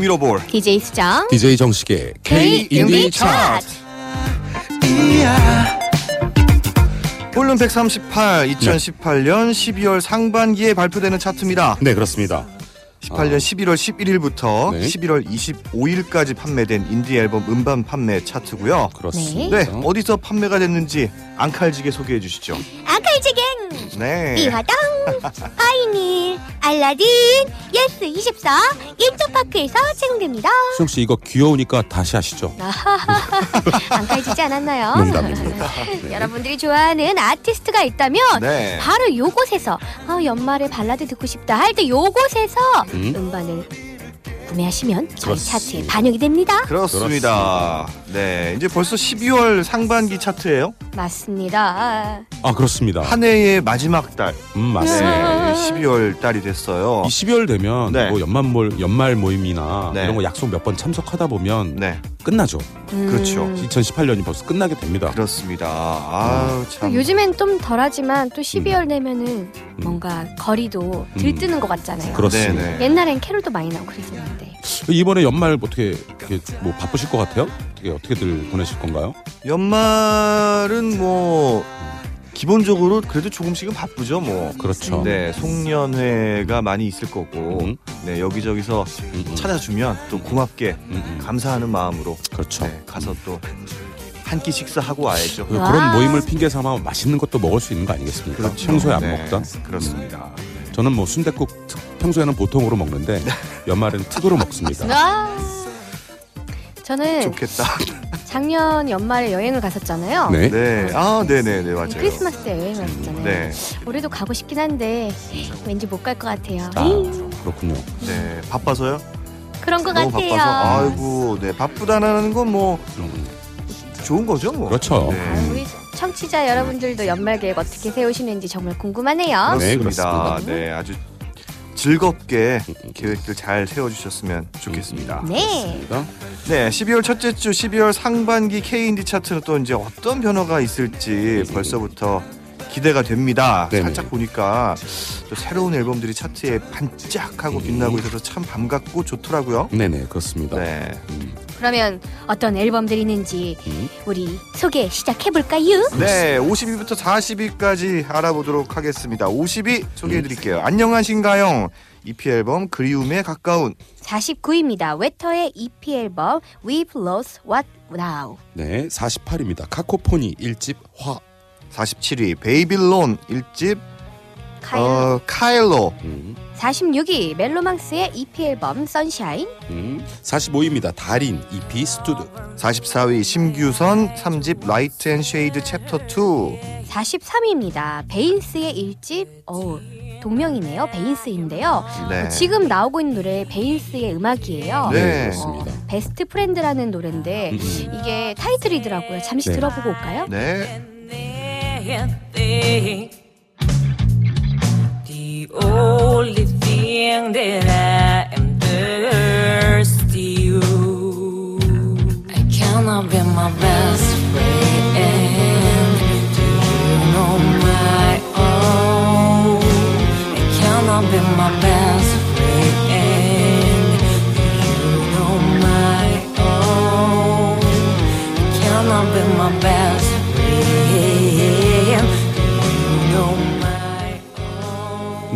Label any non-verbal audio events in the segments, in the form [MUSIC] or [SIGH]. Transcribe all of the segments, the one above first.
DJ 미러볼 DJ 수정. DJ 정식의 K 인디 차트. 폴름 138 2018년 12월 상반기에 발표되는 차트입니다. 네 그렇습니다. 18년 11월 11일부터 네. 11월 25일까지 판매된 인디 앨범 음반 판매 차트고요. 그렇습니다. 네, 어디서 판매가 됐는지 앙칼지게 소개해 주시죠. 아칼지갱. 네. 띠화당. 파이닐. 알라딘. 예스 24. 인터파크에서 제공됩니다. 수정 씨 이거 귀여우니까 다시 하시죠. [LAUGHS] 앙칼지지 않았나요? 농담입니다. [LAUGHS] 네. 여러분들이 좋아하는 아티스트가 있다면 네. 바로 요곳에서 어, 연말에 발라드 듣고 싶다 할 때 요곳에서 음. 음? 반을 구매하시면 저희 그렇습니다. 차트에 반영이 됩니다. 그렇습니다. 네, 이제 벌써 12월 상반기 차트예요. 맞습니다. 아 그렇습니다. 한 해의 마지막 달. 음 맞습니다. 네, 12월 달이 됐어요. 이 12월 되면 네. 뭐 연말 몰 연말 모임이나 네. 이런 거 약속 몇 번 참석하다 보면 네, 끝나죠. 음. 그렇죠. 2018년이 벌써 끝나게 됩니다. 그렇습니다. 아우 참. 요즘엔 좀 덜하지만 또 12월 되면은 음. 뭔가 거리도 들뜨는 것 같잖아요. 그렇습니다. 네네. 옛날엔 캐롤도 많이 나오고 그랬었는데 이번에 연말 어떻게 이렇게 뭐 바쁘실 것 같아요? 어떻게 어떻게들 보내실 건가요? 연말은 뭐 기본적으로 그래도 조금씩은 바쁘죠 뭐. 그렇죠. 네, 송년회가 많이 있을 거고, 음, 네 여기저기서 음, 음, 찾아주면 또 고맙게 음, 음. 감사하는 마음으로 그렇죠. 네, 가서 또 한 끼 식사하고 와야죠. 그- 와. 그런 모임을 핑계 삼아 맛있는 것도 먹을 수 있는 거 아니겠습니까? 그렇죠. 평소에 안 네, 먹던. 그렇습니다. 저는 뭐 순대국 평소에는 보통으로 먹는데 연말에는 특으로 먹습니다. 아 저는 좋겠다. 작년 연말에 여행을 갔었잖아요. 네. 네, 아, 네, 네, 네, 맞아요. 크리스마스 때 여행을 갔었잖아요. 네, 올해도 가고 싶긴 한데 왠지 못 갈 것 같아요. 아 음, 그렇군요. 네, 바빠서요? 그런 것 너무 같아요. 바빠서. 아이고, 네, 바쁘다는 건뭐 음, 좋은 거죠, 뭐. 그렇죠. 아, 네. 우리 청취자 여러분들도 연말 계획 어떻게 세우시는지 정말 궁금하네요. 네, 그렇습니다. 그렇습니다. 네, 아주 즐겁게 계획들 잘 세워주셨으면 좋겠습니다. 네. 그렇습니다. 네, 12월 첫째 주 12월 상반기 K인디 차트는 또 이제 어떤 변화가 있을지 벌써부터 기대가 됩니다. 네네. 살짝 보니까 또 새로운 앨범들이 차트에 반짝하고 빛나고 있어서 참 반갑고 좋더라고요. 네네 그렇습니다. 네. 음, 그러면 어떤 앨범들이 있는지 음. 우리 소개 시작해 볼까요? 네, 50위부터 40위까지 알아보도록 하겠습니다. 50위 소개해 드릴게요. 안녕하신가요? EP 앨범 그리움에 가까운 49위입니다. 웨터의 EP 앨범 We've Lost What Now. 네 48입니다. 카코포니 1집 화. 47위 베이빌론 1집 CAELO. 어, CAELO로 음, 46위 멜로망스의 EP 앨범 Sunshine. 음. 45입니다. 다린 EP Stood. 44위 심규선 3집 Light and Shade Chapter 2 43위입니다. 베인스의 1집 어 동명이네요. 베인스인데요. 네. 지금 나오고 있는 노래 베인스의 음악이에요. 네. 그렇습니다. Best Friend라는 노래인데 음, 음. 이게 타이틀이더라고요. 잠시 네. 들어보고 올까요? 네. Thing. The only thing that I am thirsty you. I cannot be my best friend. Do you know my own? I cannot be my best friend. Do you know my own? I cannot be my best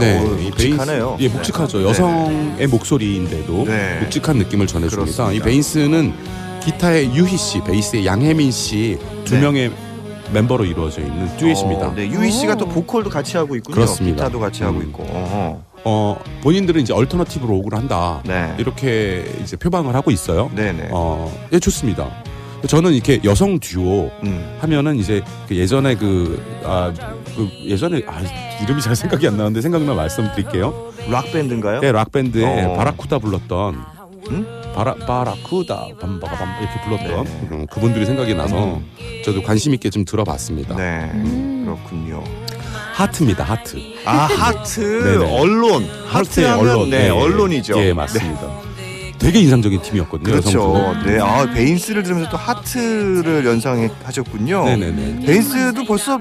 네, 오, 이 묵직하네요. 베인스, 예, 묵직하죠. 여성의 목소리인데도 네. 묵직한 느낌을 전해줍니다. 그렇습니다. 이 베인스는 기타의 유희 씨, 베이스의 양혜민 씨 두 네. 명의 멤버로 이루어져 있는 듀엣입니다. 어, 네, 유희 씨가 오. 또 보컬도 같이 하고 있군요. 그렇습니다. 기타도 같이 하고 음. 있고. 어허. 어, 본인들은 이제 얼터너티브 록을 한다. 네. 이렇게 이제 표방을 하고 있어요. 네네. 어, 예, 좋습니다. 저는 이렇게 여성 듀오 음. 하면은 이제 그 예전에 그, 아, 그 예전에 아, 이름이 잘 생각이 안 나는데 생각나 말씀드릴게요. 락 밴드인가요? 네, 락 밴드에 어. 바라쿠다 불렀던 음? 바라 바라쿠다 밤바가 밤 이렇게 불렀던 네. 음, 그분들이 생각이 나서 음. 저도 관심 있게 좀 들어봤습니다. 네. 음. 그렇군요. 하트입니다, 하트. 아 하트 네네. Alone 하트의 하트하면 Alone. 네, Alone이죠. 예, 맞습니다. 되게 인상적인 팀이었거든요. 그렇죠. 네, 아 베인스를 들으면서 또 하트를 연상하셨군요. 네네네. 베인스도 벌써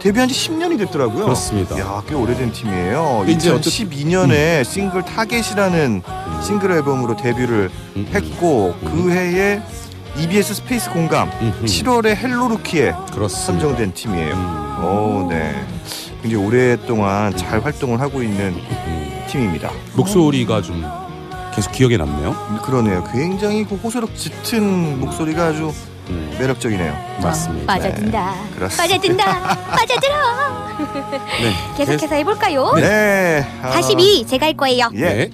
데뷔한 지 10년이 됐더라고요. 그렇습니다. 야, 꽤 오래된 팀이에요. 이제 어쨌- 2012년에 싱글 Target이라는 싱글 앨범으로 데뷔를 음, 했고 음. 그 해에 EBS 스페이스 공감 음, 음. 7월에 헬로루키에. 선정된 팀이에요. 음, 오, 네. 굉장히 오랫동안 잘 활동을 하고 있는 음. 팀입니다. 목소리가 좀 계속 기억에 남네요. 그러네요. 굉장히 그 호소력 짙은 목소리가 아주 음, 매력적이네요. 맞습니다. 빠져든다. 그렇습니다. 빠져든다. [LAUGHS] 빠져들어. 네. 계속해서 해볼까요? 네. 아, 42 제가 할 거예요. 예. 네.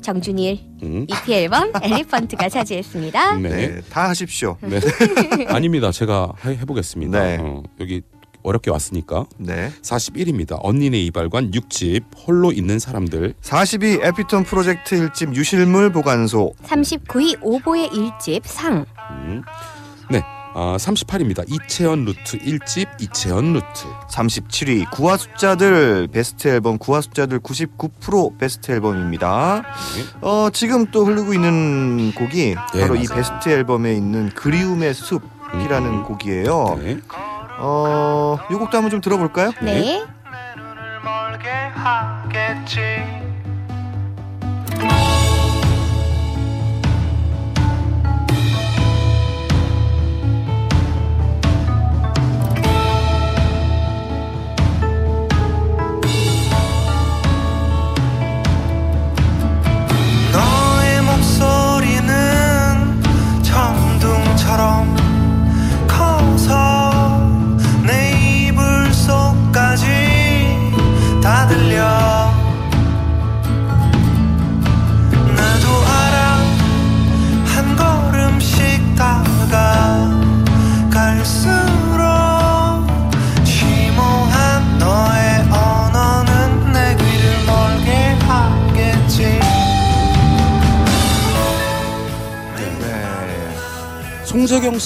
정준일 음. EP 앨범 [LAUGHS] 엘리펀트가 차지했습니다. 네. 네. 다 하십시오. 네. [LAUGHS] 아닙니다. 제가 해, 해보겠습니다. 네. 어, 여기 어렵게 왔으니까 네. 41입니다. 언니네 이발관 6집 홀로 있는 사람들 42 에피톤 프로젝트 1집 유실물 보관소 39위 오보의 일집 상. 음. 네. 아, 38입니다. 이채연 루트 1집 이채연 루트 37위 구화 숫자들 베스트 앨범 구화 숫자들 99% 베스트 앨범입니다. 네. 어 지금 또 흐르고 있는 곡이 네, 바로 이 맞아요. 베스트 앨범에 있는 그리움의 숲이라는 음. 곡이에요. 네. 어, 이 곡도 한번 좀 들어볼까요? 네. 멀게 하겠지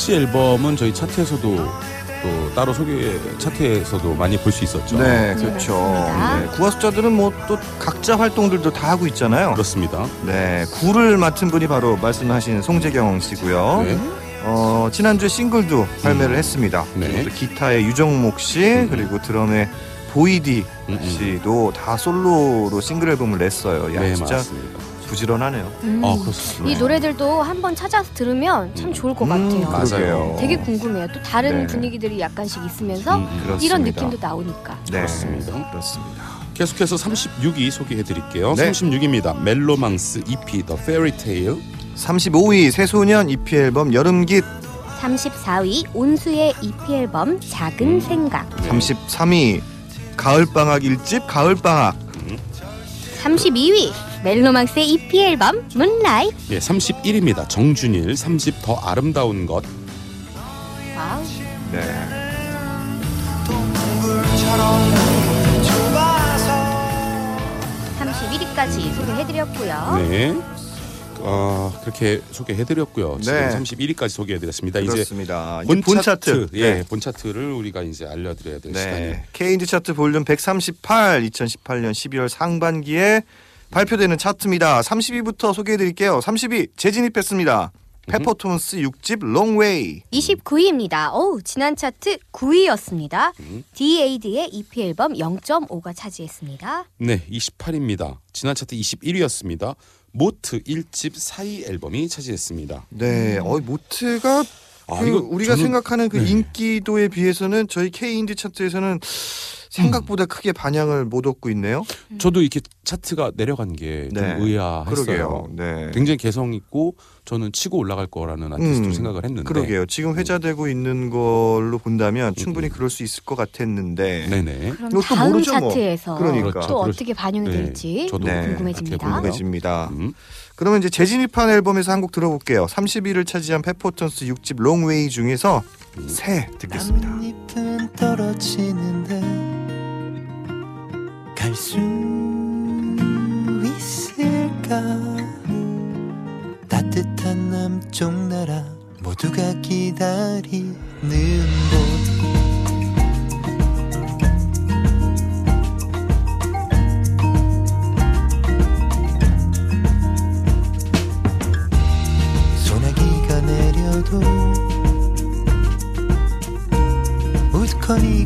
씨 앨범은 저희 차트에서도 또 따로 소개 차트에서도 많이 볼 수 있었죠. 네, 그렇죠. 네, 구화 숫자들은 뭐 또 각자 활동들도 다 하고 있잖아요. 그렇습니다. 네, 구를 맡은 분이 바로 말씀하신 송재경 씨고요. 네. 어, 지난주에 싱글도 발매를 했습니다. 네. 기타의 유정목 씨, 그리고 드럼의 보이디 음, 음. 씨도 다 솔로로 싱글 앨범을 냈어요. 야, 네, 진짜 맞습니다. 부지런하네요. 음. 아, 그렇습니다. 이 노래들도 한번 찾아서 들으면 참 좋을 것 음, 같아요. 맞아요. 그러게요. 되게 궁금해요. 또 다른 네. 분위기들이 약간씩 있으면서 음, 음. 이런 느낌도 나오니까. 네, 그렇습니다. 그렇습니다. 계속해서 36위 소개해 드릴게요. 네. 36입니다. 멜로망스 EP The Fairy Tale. 35위 새소년 EP 앨범 여름깃 34위 온수의 EP 앨범 작은 음. 생각. 네. 33위 가을방학 1집 가을방학 32위 멜로망스의 EP 앨범 Moonlight. 예, 31입니다. 정준일 3집 더 아름다운 것. 와우. 네. 31위까지 소개해드렸고요. 네. 어, 그렇게 소개해 드렸고요. 지금 네. 31위까지 소개해 드렸습니다. 이제 그렇습니다. 이제 본, 본 차트, 차트. 예, 네. 본 차트를 우리가 이제 알려 드려야 될 시간이 네. K인디 차트 볼륨 138 2018년 12월 상반기에 발표되는 차트입니다. 30위부터 소개해 드릴게요. 30위 재진입했습니다. 페퍼톤스 6집 Long Way. 29위입니다. 오, 지난 차트 9위였습니다. 음. 디에이드의 EP 앨범 0.5가 차지했습니다. 네, 28입니다. 지난 차트 21위였습니다. 모트 1집 4위 앨범이 차지했습니다. 네. 어 모트가 아, 그 이거 우리가 저는- 생각하는 그 네. 인기도에 비해서는 저희 K인디 차트에서는 생각보다 크게 반향을 못 얻고 있네요. 저도 이렇게 차트가 내려간 게좀 네. 의아했어요. 그러게요. 네. 굉장히 개성 있고 저는 치고 올라갈 거라는 아티스트로 음, 생각을 했는데. 그러게요. 지금 회자되고 있는 걸로 본다면 충분히 음. 그럴 수 있을 것 같았는데. 네네. 그럼 이것도 다음 모르죠, 뭐. 차트에서 그러니까. 그렇죠. 또 어떻게 반영이 네, 될지 저도 네. 궁금해집니다. 궁금해집니다. 음. 그러면 이제 재진입한 앨범에서 한 곡 들어볼게요. 30위를 차지한 페퍼톤스 6집 롱웨이 중에서 음. 새 듣겠습니다. 갈 수 있을까? 따뜻한 남쪽 나라 모두가 기다리는 곳.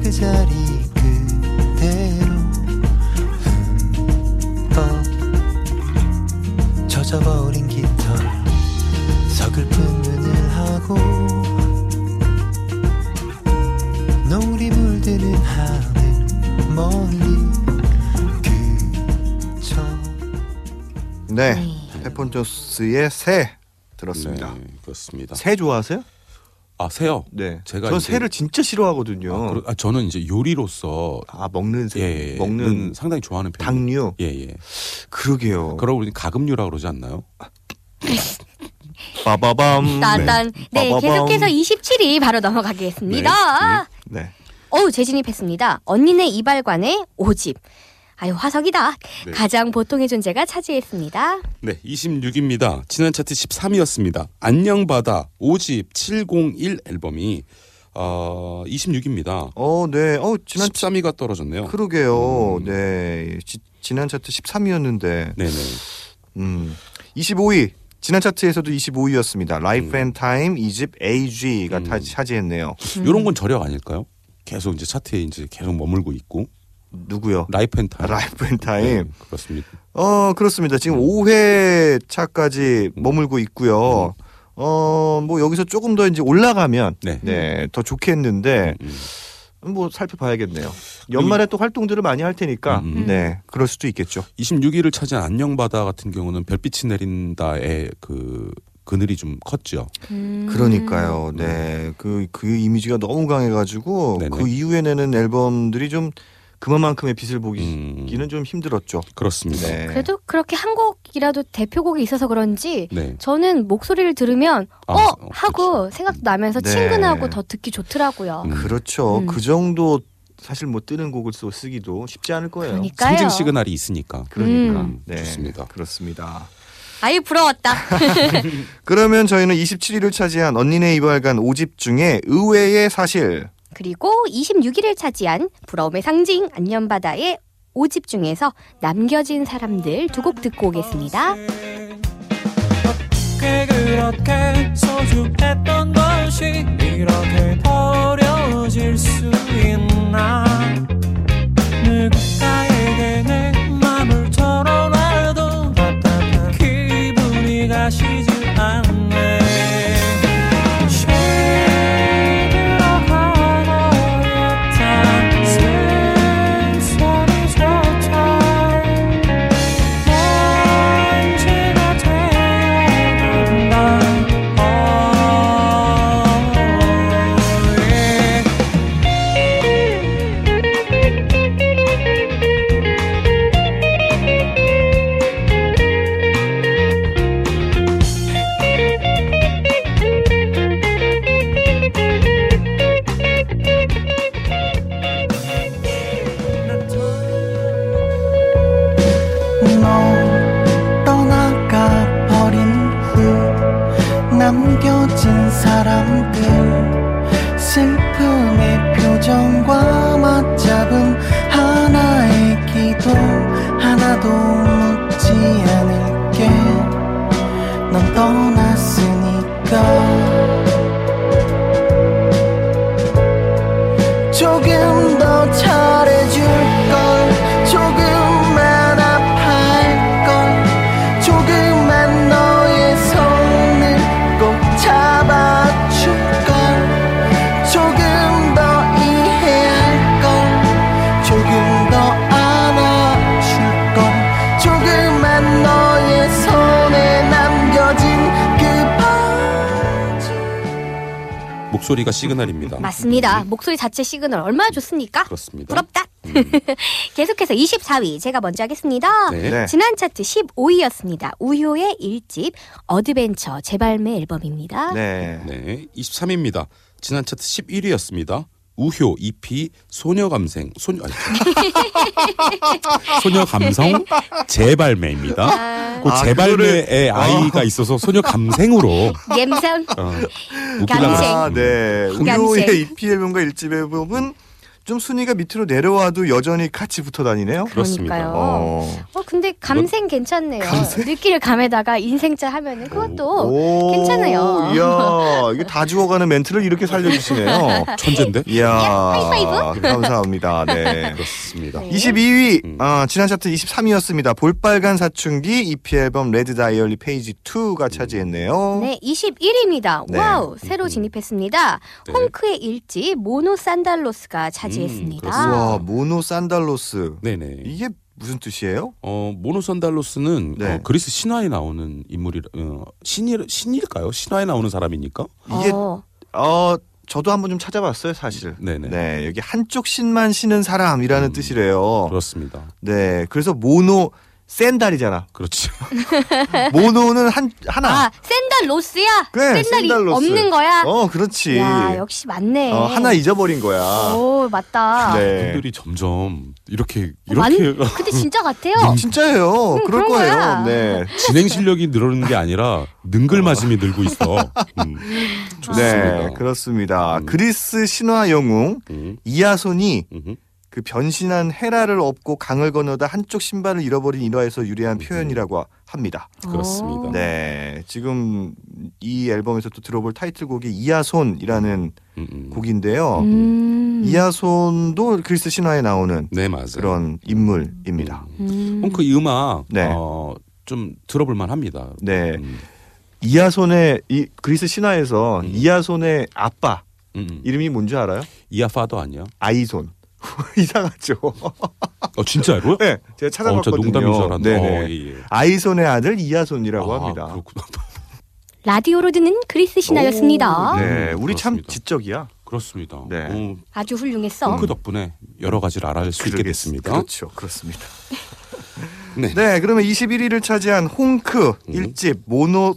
그 자리 페폰토스의 새 들었습니다. 네, 그렇습니다. 새 좋아하세요? 아 새요. 네, 제가 전 이제- 새를 진짜 싫어하거든요. 아, 그러- 아, 저는 이제 요리로서 아 먹는 새, 예, 예, 먹는 는 상당히 좋아하는 편. 당류. 예, 예. 그러게요. 그러고 보니 가금류라 그러지 않나요? [LAUGHS] 빠바밤. 따단. 네, 빠바밤. 계속해서 27위 바로 넘어가겠습니다. 네. 어우, 재진입했습니다. 언니네 이발관의 오집 아유, 화석이다. 네. 가장 보통의 존재가 차지했습니다. 네, 26입니다. 지난 차트 13위였습니다. 안녕 바다 5집 701 앨범이 어, 26입니다. 어, 네. 어, 지난 13위가 떨어졌네요. 그러게요. 음. 네. 지, 지난 차트 13위였는데 네네. 음. 25위. 지난 차트에서도 25위였습니다. 라이프 앤 타임 2집 Age가 음. 타- 차지했네요. 이런 건 저력 아닐까요? 계속 이제 차트에 이제 계속 머물고 있고 누구요? 라이프 앤 타임. 라이프 앤 타임. 네, 그렇습니다. 어, 그렇습니다. 지금 5회 차까지 머물고 있고요. 어, 뭐 여기서 조금 더 이제 올라가면 네. 네, 더 좋겠는데 음. 뭐 살펴봐야겠네요. 연말에 또 활동들을 많이 할 테니까 음, 음. 네, 그럴 수도 있겠죠. 26위를 차지한 안녕바다 같은 경우는 별빛이 내린다의 그 그늘이 좀 컸죠. 음. 그러니까요. 네. 그, 그 이미지가 너무 강해가지고 네네. 그 이후에 내는 앨범들이 좀 그만큼의 빛을 보기는 음, 좀 힘들었죠. 그렇습니다. 네. 그래도 그렇게 한 곡이라도 대표곡이 있어서 그런지 네. 저는 목소리를 들으면 아, 어 어, 하고 생각도 나면서 네. 친근하고 더 듣기 좋더라고요. 음. 그렇죠. 음. 그 정도 사실 뭐 뜨는 곡을 또 쓰기도 쉽지 않을 거예요. 그러니까요. 상징 시그널이 있으니까. 그러니까. 음. 네. 좋습니다. 그렇습니다. 아유 부러웠다. [LAUGHS] [LAUGHS] 그러면 저희는 27위를 차지한 언니네 이발관 5집 중에 의외의 사실 그리고 26위를 차지한 부러움의 상징 안녕바다의 5집 중에서 남겨진 사람들 두 곡 듣고 오겠습니다. 어떻게 그렇게 소중했던 것이 이렇게 버려질 수 있나 누군가에 시그널입니다. 맞습니다. 목소리 자체 시그널 얼마나 좋습니까? 그렇습니다. 부럽다. [LAUGHS] 계속해서 24위 제가 먼저 하겠습니다. 네. 네. 지난 차트 15위였습니다. 우효의 1집 Adventure 재발매 앨범입니다. 네. 네, 23위입니다. 지난 차트 11위였습니다. 우효 EP 소녀 감생 소녀 아니, [LAUGHS] 소녀 감성 재발매입니다. 아, 그 아, 재발매에 아이가 있어서 소녀 감생으로 [LAUGHS] 갬성 어, 웃기려고 감생. 아, 네. 감생. 우효의 EP 앨범과 1집 앨범은 좀 순위가 밑으로 내려와도 여전히 같이 붙어 다니네요. 그렇습니다. 그러니까요. 어. 어 근데 감생 괜찮네요. 느끼를 감에다가 인생자 하면은 그것도 오, 괜찮아요. 이야, [LAUGHS] 이게 다 죽어가는 멘트를 이렇게 살려주시네요. 천재인데? 이야, 하이파이브. 감사합니다. [LAUGHS] 네. 그렇습니다. 네. 22위, 음. 아, 지난 차트 23위였습니다. 볼빨간 사춘기 EP 앨범 Red Diary Page 2가 차지했네요. 네, 21위입니다. 네. wow, 새로 진입했습니다. 네. 홍크의 일집 모노 산달로스가 차지 했습니다. 음. 와, 모노 산달로스. 네네. 이게 무슨 뜻이에요? 어 모노 산달로스는 네. 어, 그리스 신화에 나오는 인물이 어, 신일 신일까요? 신화에 나오는 사람이니까. 이게 어. 어 저도 한번 좀 찾아봤어요, 사실. 네네. 네, 여기 한쪽 신만 신은 사람이라는 음, 뜻이래요. 그렇습니다. 네, 그래서 모노 샌달이잖아. 그렇죠. [LAUGHS] 모노는 한 하나. 아 샌달 로스야. 그래, 샌달이 샌달 로스. 없는 거야. 어, 그렇지. 야 역시 맞네. 어, 하나 잊어버린 거야. 오 맞다. 네. 분들이 점점 이렇게 어, 맞- 이렇게 [LAUGHS] 근데 진짜 같아요. 진짜예요. 음, 그럴 그런 거예요. 거야. 네. 진행 실력이 늘어나는 게 아니라 능글맞음이 늘고 있어. [LAUGHS] 음, 좋습니다. 네, 그렇습니다. 음. 그리스 신화 영웅 음, 이아손이 음, 그 변신한 헤라를 업고 강을 건너다 한쪽 신발을 잃어버린 일화에서 유래한 표현이라고 합니다. 그렇습니다. 오. 네, 지금 이 앨범에서 또 들어볼 타이틀곡이 이아손이라는 음, 음. 곡인데요. 음. 이아손도 그리스 신화에 나오는 네 맞아요. 그런 인물입니다. 음. 음, 그이 음악 네. 어, 좀 들어볼 만합니다. 네, 음, 이아손의 이 그리스 신화에서 음. 이아손의 아빠 음, 음. 이름이 뭔지 알아요? 이아파도 아니야? 아이손. [LAUGHS] 이상하죠. 어 진짜로요? 네, 제가 어, 저 찾아봤거든요. 알았는데. 네네. 어, 예, 예. 아이손의 아들 이아손이라고 아, 합니다. 그렇구나. 라디오로 듣는 그리스 신화였습니다. 네, 음, 우리 참 그렇습니다. 지적이야. 그렇습니다. 네. 어, 아주 훌륭했어. 그 덕분에 여러 가지를 알아낼 수 있게 그러겠- 됐습니다. 그렇죠, 그렇습니다. [LAUGHS] 네. 네, 그러면 21위를 차지한 홍크 음. 일 1집 모노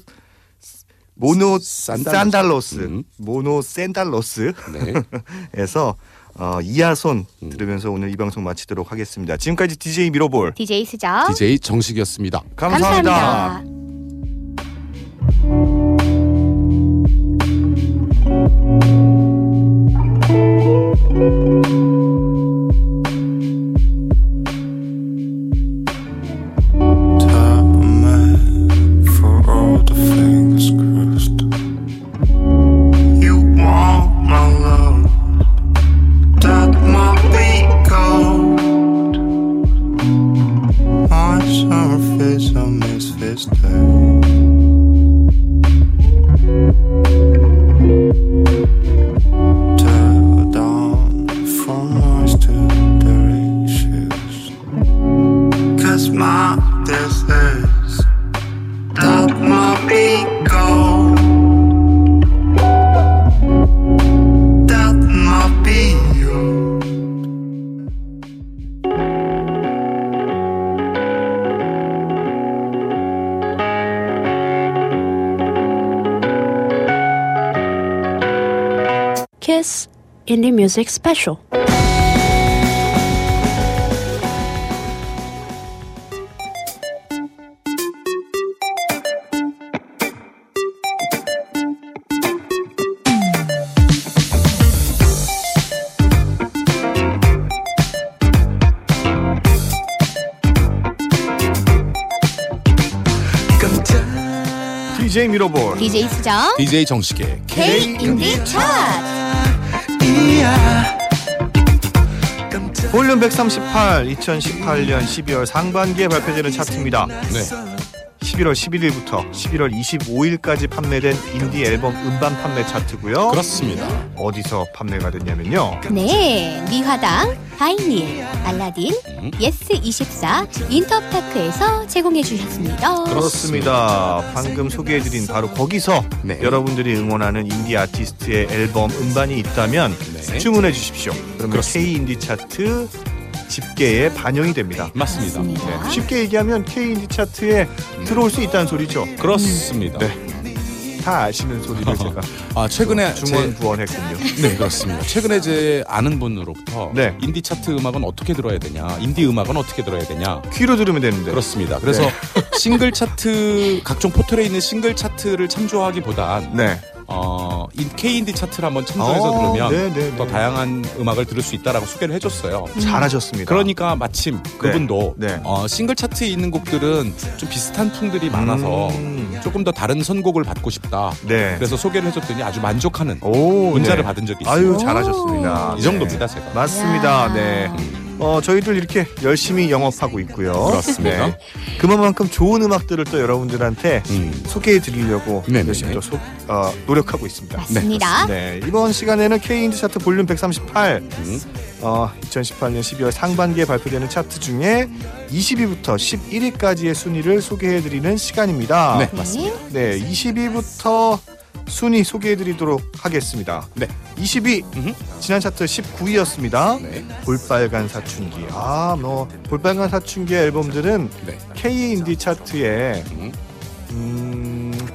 모노 산달로스. 산달로스, 음. 모노 샌달로스에서 네. [LAUGHS] 어, 이하손 음. 들으면서 오늘 이 방송 마치도록 하겠습니다. 지금까지 DJ 미로볼 DJ 수정. DJ 정식이었습니다. 감사합니다. 감사합니다. I'm a fish, I'm. Music Special. DJ 미로볼 DJ 수정. DJ 정식의 K 인디 차트. 볼륨 138 2018년 12월 상반기에 발표되는 차트입니다. 네. 11월 11일부터 11월 25일까지 판매된 인디 앨범 음반 판매 차트고요. 그렇습니다. 어디서 판매가 됐냐면요. 네, 미화당, 바이닐, 알라딘, 음. 예스24, 인터파크에서 제공해 주셨습니다. 그렇습니다. 방금 소개해드린 바로 거기서 네. 여러분들이 응원하는 인디 아티스트의 앨범 음반이 있다면 네. 주문해 주십시오. 그러면. K 인디 차트 집계에 반영이 됩니다. 맞습니다. 맞습니다. 네, 쉽게 얘기하면 K 인디 차트에 들어올 수 있다는 소리죠. 그렇습니다. 네. 다 아시는 소리를 [LAUGHS] 제가 아 최근에 중언 제, 부언했군요. [LAUGHS] 네 그렇습니다. 최근에 제 아는 분으로부터 네. 인디 차트 음악은 어떻게 들어야 되냐, 인디 음악은 어떻게 들어야 되냐. 귀로 들으면 되는데. 그렇습니다. 그래서 네. [LAUGHS] 싱글 차트 각종 포털에 있는 싱글 차트를 참조하기보단 네. 어, 인- K 인디 차트를 한번 참조해서 어, 들으면 네, 네, 더 네. 다양한 음악을 들을 수 있다라고 소개를 해줬어요. 잘하셨습니다. 그러니까 마침 그분도 네. 어, 싱글 차트에 있는 곡들은 좀 비슷한 풍들이 많아서 음. 조금 더 다른 선곡을 받고 싶다. 네. 그래서 소개를 해줬더니 아주 만족하는 오, 문자를 네. 받은 적이 있어요. 아유 오. 잘하셨습니다. 이 정도입니다, 제가. 맞습니다. 야. 네. 어, 저희들 이렇게 열심히 영업하고 있고요. 그렇습니다. 네. 그만큼 좋은 음악들을 또 여러분들한테 음. 소개해 드리려고 네네네. 열심히 또 소- 어, 노력하고 있습니다. 맞습니다. 네, 이번 시간에는 K인드 차트 볼륨 138 음. 어, 2018년 12월 상반기에 발표되는 차트 중에 20위부터 11위까지의 순위를 소개해 드리는 시간입니다. 네. 네. 네, 20위부터 순위 소개해 드리도록 하겠습니다. 네. 20위 음흠. 지난 차트 19위였습니다. 네. 볼빨간 사춘기. 아, 뭐 볼빨간 사춘기의 앨범들은 네. K 인디 차트에 음. 음,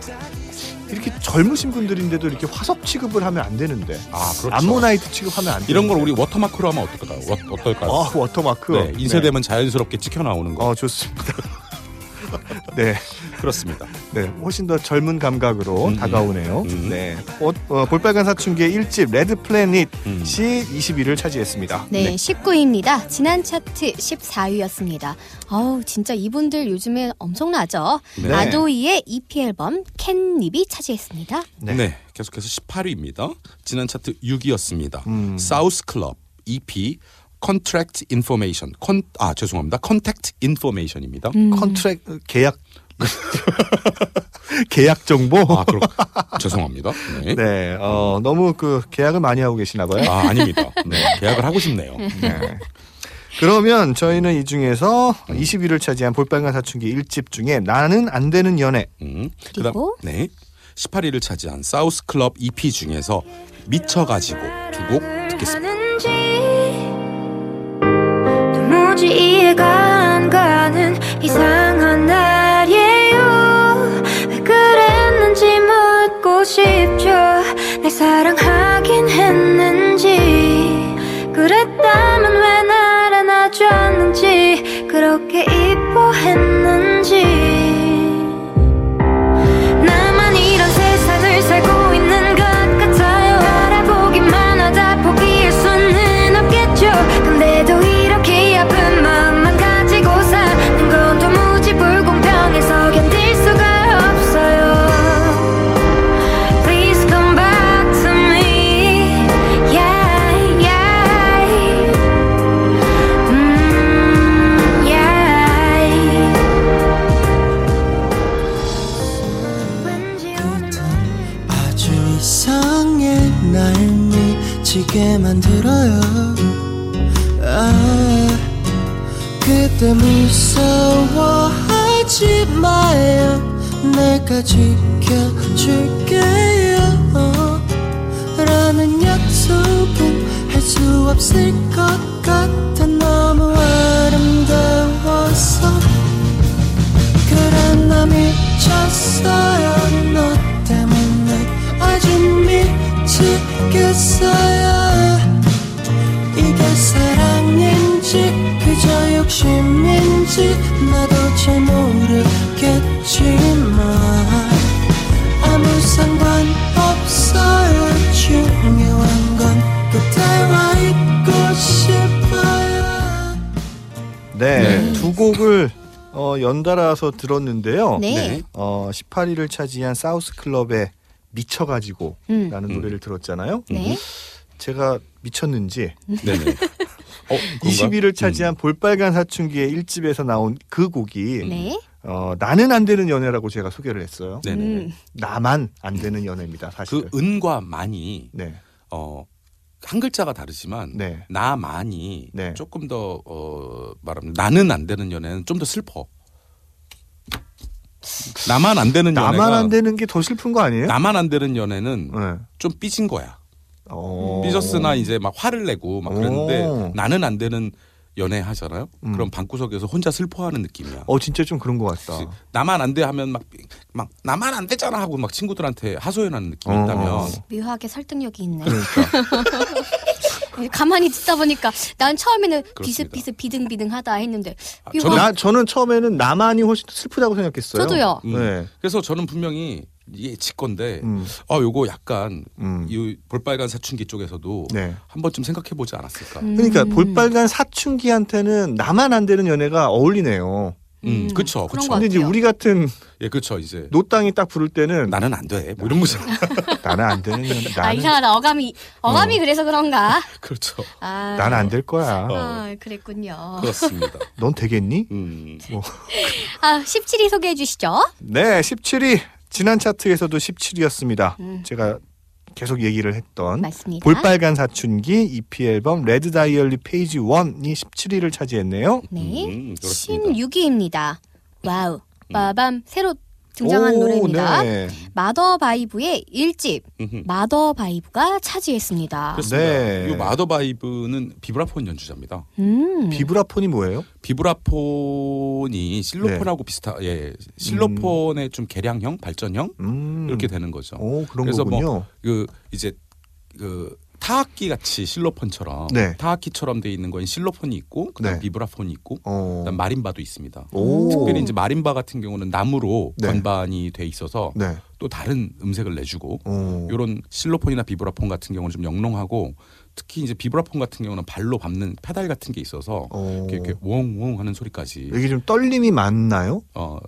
이렇게 젊으신 분들인데도 이렇게 화석 취급을 하면 안 되는데 아, 그렇죠. 암모나이트 취급하면 안 되는데 이런 걸 우리 워터마크로 하면 어떨까요? 워, 어떨까요? 아, 워터마크. 네, 인쇄되면 자연스럽게 찍혀 나오는 거. 어, 좋습니다. [LAUGHS] 네, 그렇습니다. 네, 훨씬 더 젊은 감각으로 음, 다가오네요. 음. 네, 어, 어, 볼빨간 사춘기의 1집 Red Planet이 음. 20위를 차지했습니다. 네, 19위입니다. 지난 차트 14위였습니다. 어우, 진짜 이분들 요즘에 엄청나죠? 네. 아도이의 EP 앨범 캔립이 차지했습니다. 네. 네. 계속해서 18위입니다. 지난 차트 6위였습니다. 음. 사우스 클럽 EP Contract Information. 컨, 아, 죄송합니다. Contact Information입니다. 음. contract 계약 [LAUGHS] 계약 정보. 아, 그렇 죄송합니다. 네. 네, 어, 너무 그 계약을 많이 하고 계시나 봐요. 아, 아닙니다. 네. 계약을 하고 싶네요. [LAUGHS] 네. 그러면 저희는 이 중에서 20위를 차지한 볼빨간 사춘기 1집 중에 나는 안 되는 연애. 음. 그리고? 네. 18위를 차지한 사우스 클럽 EP 중에서 미쳐 가지고 두 곡 듣겠습니다. 도무지 이해가 안 가는 이상한 날이에요. 왜 그랬는지 묻고 싶죠. 날 사랑하긴 했는지. 그랬다면 왜 날 안아줬는지. 그렇게 이뻐했는지 날 미치게 만들어요. 아 그때 무서워하지 마요. 내가 지켜줄게요. 라는 약속은 할 수 없을 것 같아. 너무 아름다워서. 그래 나 미쳤어요. 너 미치겠어요 이게 사랑인지 그저 욕심인지 나도 잘 모르겠지만 아무 상관없어요 중요한 건 그대와 있고 싶어요 네, 네. 두 곡을 어, 연달아서 들었는데요. 네. 네. 어, 18위를 차지한 사우스 클럽의 미쳐가지고 음. 라는 음. 노래를 들었잖아요. 네. 제가 미쳤는지 네네. [LAUGHS] 어, 그런가? 20위를 차지한 볼빨간 사춘기의 1집에서 나온 그 곡이 네. 어, 나는 안 되는 연애라고 제가 소개를 했어요. 네네. 음. 나만 안 되는 연애입니다, 사실. 그 은과 만이 네. 어, 한 글자가 다르지만 네. 나만이 네. 조금 더 어, 말하면 나는 안 되는 연애는 좀 더 슬퍼. 나만 안 되는 연애가 나만 안 되는 게 더 슬픈 거 아니에요? 나만 안 되는 연애는 네. 좀 삐진 거야. 어. 삐졌으나 이제 막 화를 내고 막 그랬는데 오. 나는 안 되는 연애 하잖아요. 음. 그럼 방구석에서 혼자 슬퍼하는 느낌이야. 어 진짜 좀 그런 것 같다. 나만 안 돼 하면 막, 막 나만 안 되잖아 하고 막 친구들한테 하소연하는 느낌이 어. 있다면 묘하게 설득력이 있네. 그러니까 [LAUGHS] 가만히 듣다 보니까 난 처음에는. 비슷비슷 비등비등하다 했는데 아, 저는- 나 저는 처음에는 나만이 훨씬 더 슬프다고 생각했어요. 저도요. 음. 네. 그래서 저는 분명히 이게 지 건데 음. 아 요거 약간 음. 이 볼빨간 사춘기 쪽에서도 네. 한 번쯤 생각해 보지 않았을까. 음. 그러니까 볼빨간 사춘기한테는 나만 안 되는 연애가 어울리네요. 음, 그쵸, 그런 그쵸. 것 근데 이제. 우리 같은 예, 그렇죠. 이제 노땅이 딱 부를 때는 나는 안 돼. 뭐 이런 거죠. [LAUGHS] 나는 안 되는 아 나는 이상하다 어감이 어감이 그래서 그런가? [LAUGHS] 그렇죠. 아, 나는 안 될 거야. 어. 아, 그랬군요. 그렇습니다. [LAUGHS] 넌 되겠니? 음. 아 17위 소개해 주시죠. 네, 17위 지난 차트에서도 17위였습니다. 음. 제가 계속 얘기를 했던 맞습니다. 볼빨간 사춘기 EP 앨범 Red Diary Page 1이 17위를 차지했네요. 네. 음, 그렇습니다. 16위입니다. wow. 빠밤 새로 등장한 오, 노래입니다. 네. 마더 바이브의 1집 음흠. 마더 바이브가 차지했습니다. 그렇습니다. 네. 이 마더 바이브는 비브라폰 연주자입니다. 음. 비브라폰이 뭐예요? 비브라폰이 실로폰하고 비슷한 예 실로폰의 좀 개량형 발전형 음. 이렇게 되는 거죠. 오, 그런 그래서 뭐. 그 이제 그 타악기 같이 실로폰처럼 네. 타악기처럼 돼 있는 건 실로폰이 있고 그다음 네. 비브라폰이 있고 어. 그다음 마림바도 있습니다. 오. 특별히 이제 마림바 같은 경우는 나무로 네. 건반이 돼 있어서 네. 또 다른 음색을 내주고 오. 이런 실로폰이나 비브라폰 같은 경우는 좀 영롱하고 특히 이제 비브라폰 같은 경우는 발로 밟는 페달 같은 게 있어서 어. 이렇게, 이렇게 웡웡 하는 소리까지 이게 좀 떨림이 많나요? 어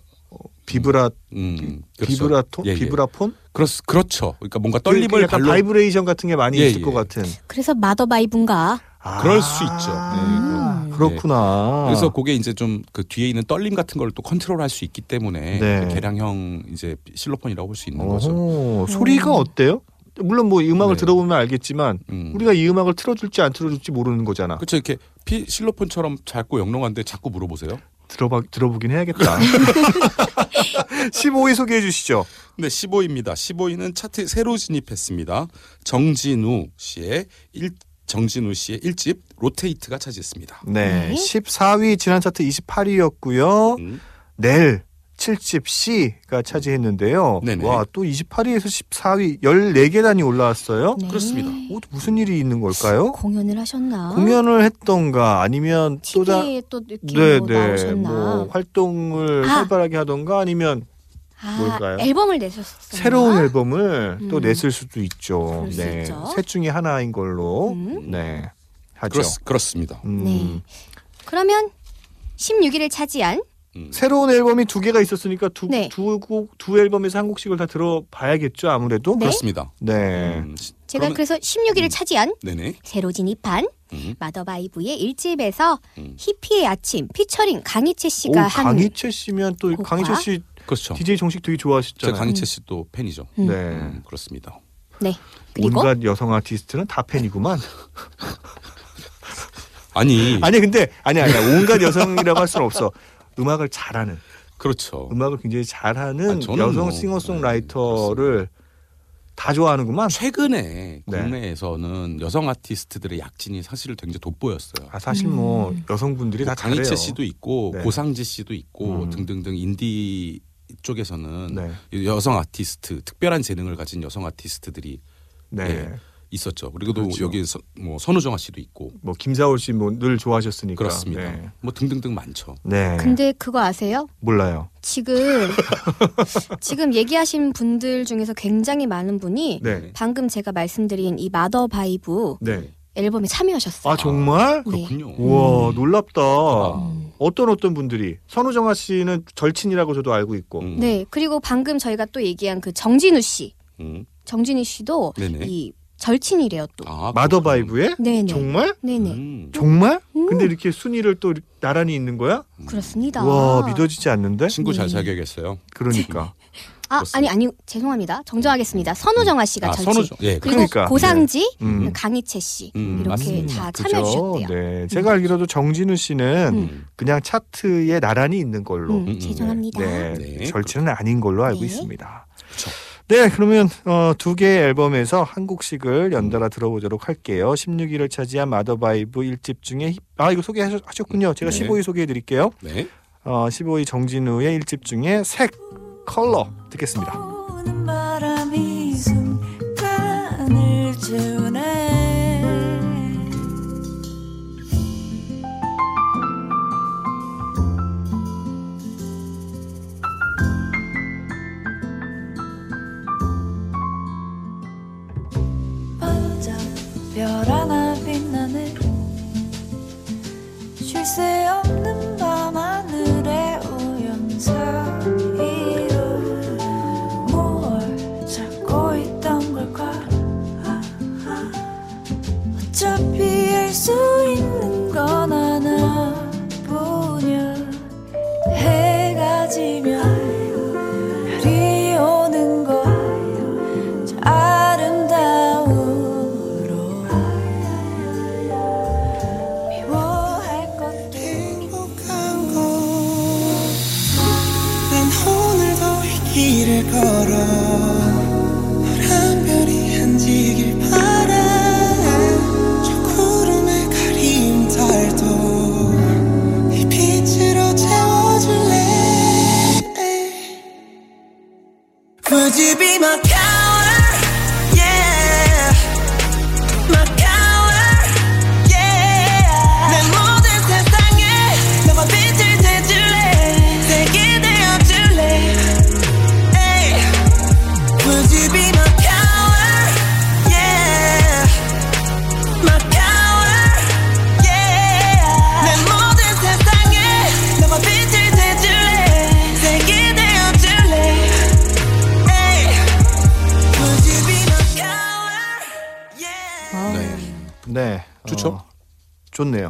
비브라 음, 그렇죠. 비브라톤 예, 예. 비브라폰? 그렇, 그렇죠. 그러니까 뭔가 그 떨림을 약간 발로 바이브레이션 같은 게 많이 예, 있을 예. 것 같은. 그래서 마더 바이브인가? 아. 그럴 수 있죠. 네, 네, 그렇구나. 그래서 그게 이제 좀 그 뒤에 있는 떨림 같은 걸 또 컨트롤할 수 있기 때문에 네. 그 개량형 이제 실로폰이라고 볼 수 있는 거죠. 소리가 어때요? 물론 뭐이 음악을 네. 들어보면 알겠지만 음. 우리가 이 음악을 틀어줄지 안 틀어줄지 모르는 거잖아. 그렇죠. 이렇게 피, 실로폰처럼 작고 영롱한데 자꾸 물어보세요. 들어봐 들어보긴 해야겠다. [LAUGHS] 15위 소개해 주시죠. 네, 15위입니다. 15위는 차트 새로 진입했습니다. 정진우 씨의 일 정진우 씨의 1집 로테이트가 차지했습니다. 네, 네. 14위 지난 차트 28위였고요. 음. 넬 7집 C가 차지했는데요. 네네. 와, 또 28위에서 14위 14계단이 올라왔어요. 네. 그렇습니다. 어, 무슨 일이 있는 걸까요? 공연을 하셨나? 공연을 했던가 아니면 또 다, TV에 또 이렇게 네, 뭐 네, 나오셨나? 뭐 활동을 아. 활발하게 하던가 아니면 아, 뭘까요? 앨범을 내셨었나? 새로운 앨범을 또 음. 냈을 수도 있죠. 그럴 수 네, 있죠. 셋 중에 하나인 걸로 음. 네 하죠. 그렇, 그렇습니다. 음. 네. 그러면 16위를 차지한 음. 새로운 앨범이 두 개가 있었으니까 두, 네. 두, 곡, 두 앨범에서 한 곡씩을 다 들어봐야겠죠 아무래도. 네. 그렇습니다. 네. 음, 제가 그러면- 그래서 16위를 음. 차지한 네네. 새로 진입한 음. 마더바이브의 1집에서 음. 히피의 아침 피처링 강희채 오, 씨가 한 강희채 씨면 또 곡과? 강희채 씨 그렇죠. DJ 정식 되게 제가 좋아하셨잖아요. 강희채 씨 또 팬이죠. 음. 네. 음, 그렇습니다. 네. 그리고 온갖 여성 아티스트는 다 팬이구만. 아니, 아니 근데 아니 아니 온갖 [LAUGHS] 여성이라고 할 수는 없어. 음악을 잘하는 그렇죠. 음악을 굉장히 잘하는 아, 여성 뭐, 싱어송라이터를 다 좋아하는구만. 최근에 네. 국내에서는 여성 아티스트들의 약진이 사실 굉장히 돋보였어요. 아 사실 뭐 음. 여성분들이 다 잘해요. 강희채 씨도 있고 네. 고상지 씨도 있고 음. 등등등 인디 쪽에서는 네. 여성 아티스트 특별한 재능을 가진 여성 아티스트들이 네. 예. 있었죠. 그리고 또 그렇죠. 여기 서, 뭐 선우정아 씨도 있고 뭐 김사월 씨뭐늘 좋아하셨으니까. 그렇습니다. 네. 뭐 등등등 많죠. 네. 근데 그거 아세요? 몰라요. 지금 [LAUGHS] 지금 얘기하신 분들 중에서 굉장히 많은 분이 네. 방금 제가 말씀드린 이 마더 바이브 네. 앨범에 참여하셨어요. 아 정말? 네. 그렇군요. 우와 놀랍다. 음. 어떤 어떤 분들이 선우정아 씨는 절친이라고 저도 알고 있고. 음. 네. 그리고 방금 저희가 또 얘기한 그 정진우 씨, 음. 정진우 씨도 네네. 이 절친이래요 또. 아, 마더바이브에 네네. 정말? 네네. 음. 정말? 음. 근데 이렇게 순위를 또 나란히 있는 거야? 그렇습니다. 와 믿어지지 않는데? 친구 잘 네. 사귀어야겠어요. 그러니까. 아 그렇습니다. 아니 아니 죄송합니다. 정정하겠습니다. 선우정아 씨가 아, 절친. 선우정. 예. 그리고 그러니까. 고상지, 음. 강희채 씨 음, 이렇게 맞습니다. 다 그죠? 참여 해 주셨대요. 네. 제가 알기로도 정진우 씨는 음. 그냥 차트에 나란히 있는 걸로. 음, 음, 죄송합니다. 네, 네. 절친은 아닌 걸로 알고 네. 있습니다. 그쵸. 네, 그러면 어, 두 개의 앨범에서 한 곡씩을 연달아 들어보도록 할게요. 16위를 차지한 마더바이브 1집 중에 힙- 아 이거 소개하셨군요. 제가 네. 15위 소개해 드릴게요. 네. 어, 15위 정진우의 1집 중에 색 컬러 듣겠습니다.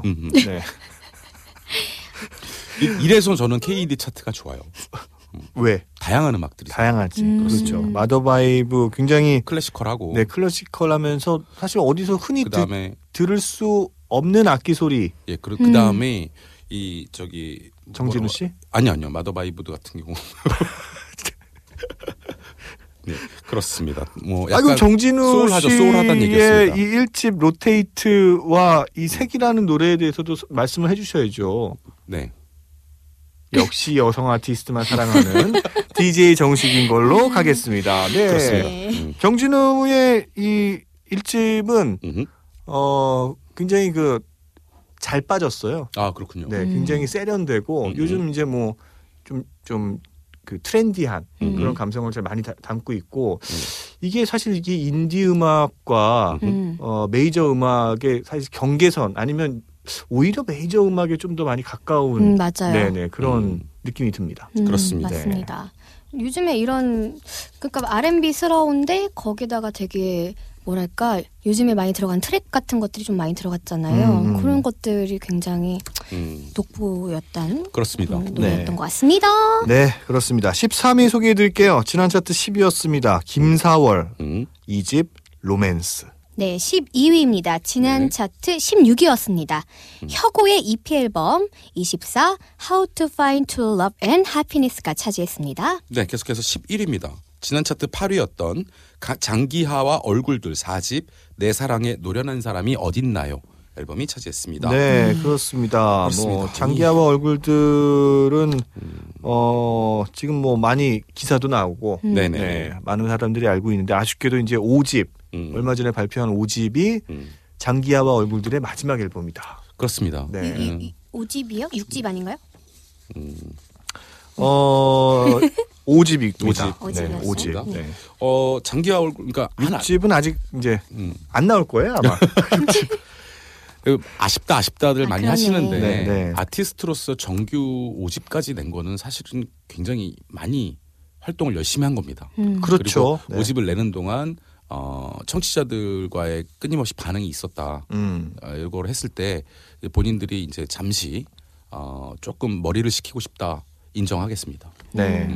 음, 음. 네. 이- 이래서 저는 KD 차트가 좋아요. 왜? 다양한 음악들이. 다양하지. 음. 그렇죠. 마더바이브 굉장히 classical하고 네 classical하면서 사실 어디서 흔히 드, 그다음에 들을 수 없는 악기 소리. 예, 그 그다음에 이 저기 정진우 씨? 아니 아니요. 마더바이브 같은 경우 [LAUGHS] 네, 그렇습니다. 뭐 아, 그럼 약간 정진우 소울하죠. 소울하다는 얘기였습니다. 이 1집 로테이트와 이 색이라는 노래에 대해서도 서- 말씀을 해 주셔야죠. 네. 역시 여성 아티스트만 사랑하는 [LAUGHS] DJ 정식인 걸로 가겠습니다. 네. 그렇습니다. 네. 음. 정진우의 이 1집은 음흠. 어 굉장히 그 잘 빠졌어요. 아 그렇군요. 네, 음. 굉장히 세련되고 음. 요즘 이제 뭐 좀좀 그 트렌디한 음. 그런 감성을 잘 많이 다- 담고 있고 음. 이게 사실 이게 인디 음악과 음. 어 메이저 음악의 사실 경계선 아니면 오히려 메이저 음악에 좀 더 많이 가까운 음, 맞아요. 네네 그런 음. 느낌이 듭니다. 음, 그렇습니다. 맞습니다. 요즘에 이런 그러니까 R&B스러운데 거기다가 되게 뭐랄까 요즘에 많이 들어간 트랙 같은 것들이 좀 많이 들어갔잖아요. 음, 음. 그런 것들이 굉장히 음. 돋보였던 그렇습니다. 그런 노래였던 네. 것 같습니다. 네 그렇습니다. 13위 소개해 드릴게요. 지난 차트 10위였습니다. 김사월 음. 2집 로맨스. 네, 12위입니다. 지난 네. 차트 16위였습니다. 음. 혁오의 EP 앨범 24 How to Find True Love and Happiness가 차지했습니다. 네, 계속해서 11위입니다. 지난 차트 8위였던 장기하와 얼굴들 4집 내 사랑에 노련한 사람이 어딨나요? 앨범이 차지했습니다. 네, 그렇습니다. 그렇습니다. 뭐 장기하와 얼굴들은 어 지금 뭐 많이 기사도 나오고 음. 네네. 네, 많은 사람들이 알고 있는데 아쉽게도 이제 5집 음. 얼마 전에 발표한 5집이 음. 장기하와 얼굴들의 마지막 앨범이다. 그렇습니다. 네. 음. 이, 이, 5집이요? 6집 아닌가요? 어 [LAUGHS] 5집입니다. 오집. 네, 오집이었어요? 5집. 네. 어, 장기하 얼굴 그러니까 하나 6집은 아직 이제 음. 안 나올 거예요, 아마. [LAUGHS] 그 아쉽다 아쉽다들 아, 많이 그러네. 하시는데 네, 네. 아티스트로서 정규 5집까지 낸 거는 사실은 굉장히 많이 활동을 열심히 한 겁니다. 음. 그렇죠. 그리고 5집을 내는 동안 어, 청취자들과의 끊임없이 반응이 있었다. 음. 어, 이걸 했을 때 본인들이 이제 잠시 어, 조금 머리를 식히고 싶다 인정하겠습니다. 네.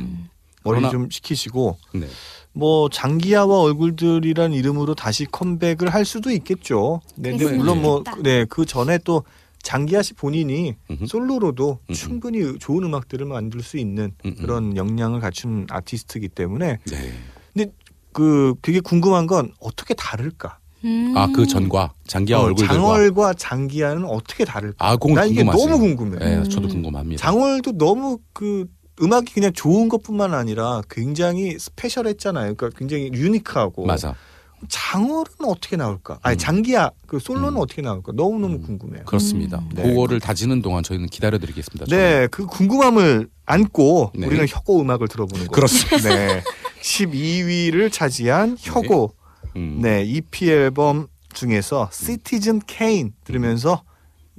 머리 그러나- 좀 식히시고 네. 뭐 장기하와 얼굴들이란 이름으로 다시 컴백을 할 수도 있겠죠. 네, 근데 물론 뭐. 네, 그 전에 또 장기하 씨 본인이 음흠. 솔로로도 음흠. 충분히 좋은 음악들을 만들 수 있는 음음. 그런 역량을 갖춘 아티스트이기 때문에 네. 그 되게 궁금한 건 어떻게 다를까? 음. 아그 전과 장기하 어, 얼굴들과 장월과 장기하는 어떻게 다를까? 아, 나 이게. 너무 궁금해. 네, 저도 음. 궁금합니다. 장월도 너무 그 음악이 그냥 좋은 것뿐만 아니라 굉장히 스페셜했잖아요. 그러니까 굉장히 유니크하고 맞아. 장월은 어떻게 나올까? 아니 음. 장기야 그 솔로는 음. 어떻게 나올까? 너무 너무 음. 궁금해요. 그렇습니다. 네. 그거를 다지는 동안 저희는 기다려드리겠습니다. 네, 그 궁금함을 안고 네. 우리는 혁오 음악을 들어보는 거예요. 그렇습니다. 네, 12위를 차지한 혁오 음. 네 EP 앨범 중에서 시티즌 케인 들으면서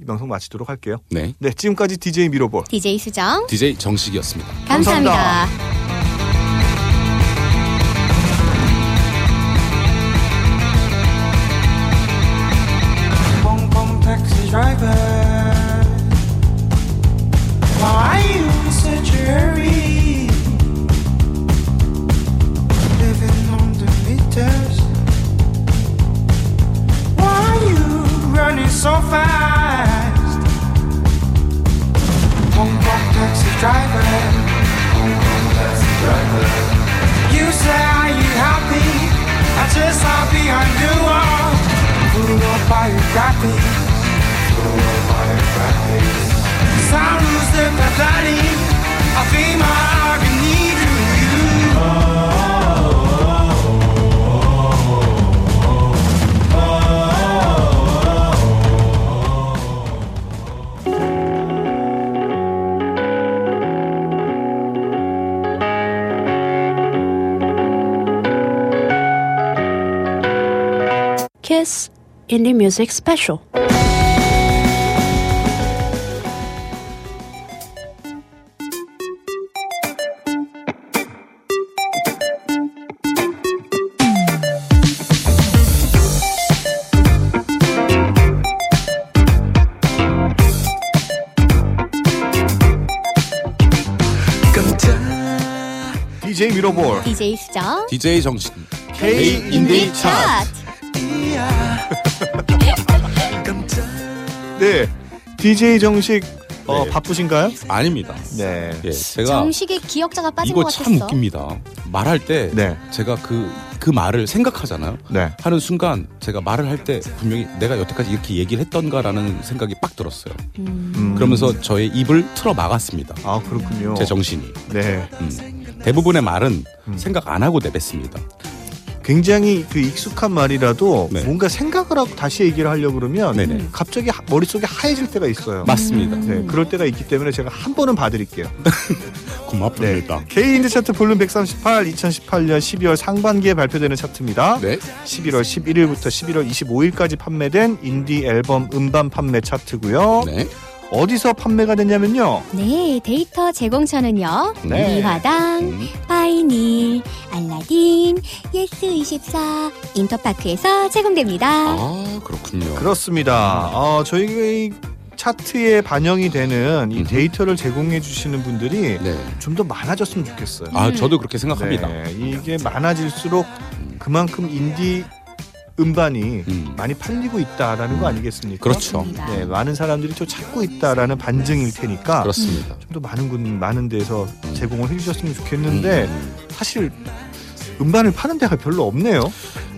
이 방송 마치도록 할게요. 네. 네, 지금까지 DJ 미로볼. DJ 수정 DJ 정식이었습니다. 감사합니다. 감사합니다. Kiss Indie Music Special. DJ 미러볼 DJ 수정. DJ 정신 K 인디 차트. DJ 정식 어, 네. 바쁘신가요? 아닙니다. 네. 예, 제가 정식의 기억자가 빠진 이거 것참 같았어. 웃깁니다. 말할 때 네. 제가 그, 그 말을 생각하잖아요. 네. 하는 순간 제가 말을 할 때 분명히 내가 여태까지 이렇게 얘기를 했던가라는 생각이 빡 들었어요. 음. 그러면서 저의 입을 틀어 막았습니다. 아 그렇군요. 제 정신이. 네. 음. 대부분의 말은 음. 생각 안 하고 내뱉습니다. 굉장히 그 익숙한 말이라도 네. 뭔가 생각을 하고 다시 얘기를 하려고 그러면 네네. 갑자기 하- 머릿속에 하얘질 때가 있어요. 맞습니다. 네, 그럴 때가 있기 때문에 제가 한 번은 봐드릴게요. [LAUGHS] 고맙습니다. K 인디 차트 볼륨 138 2018년 12월 상반기에 발표되는 차트입니다. 네. 11월 11일부터 11월 25일까지 판매된 인디 앨범 음반 판매 차트고요. 네. 어디서 판매가 됐냐면요. 네, 데이터 제공처는요. 네. 미화당, 음. 파이닐, 알라딘, 예스24, 인터파크에서 제공됩니다. 아 그렇군요. 그렇습니다. 어, 저희 차트에 반영이 되는 이. 데이터를 제공해 주시는 분들이 네. 좀 더 많아졌으면 좋겠어요. 아 저도 그렇게 생각합니다. 네, 이게 많아질수록 그만큼 인디 음반이 음. 많이 팔리고 있다라는 거 아니겠습니까? 그렇죠. 네, 많은 사람들이 또 찾고 있다라는 반증일 테니까 그렇습니다. 좀 더 많은 군 많은 데서 음. 제공을 해주셨으면 좋겠는데 음. 사실 음반을 파는 데가 별로 없네요.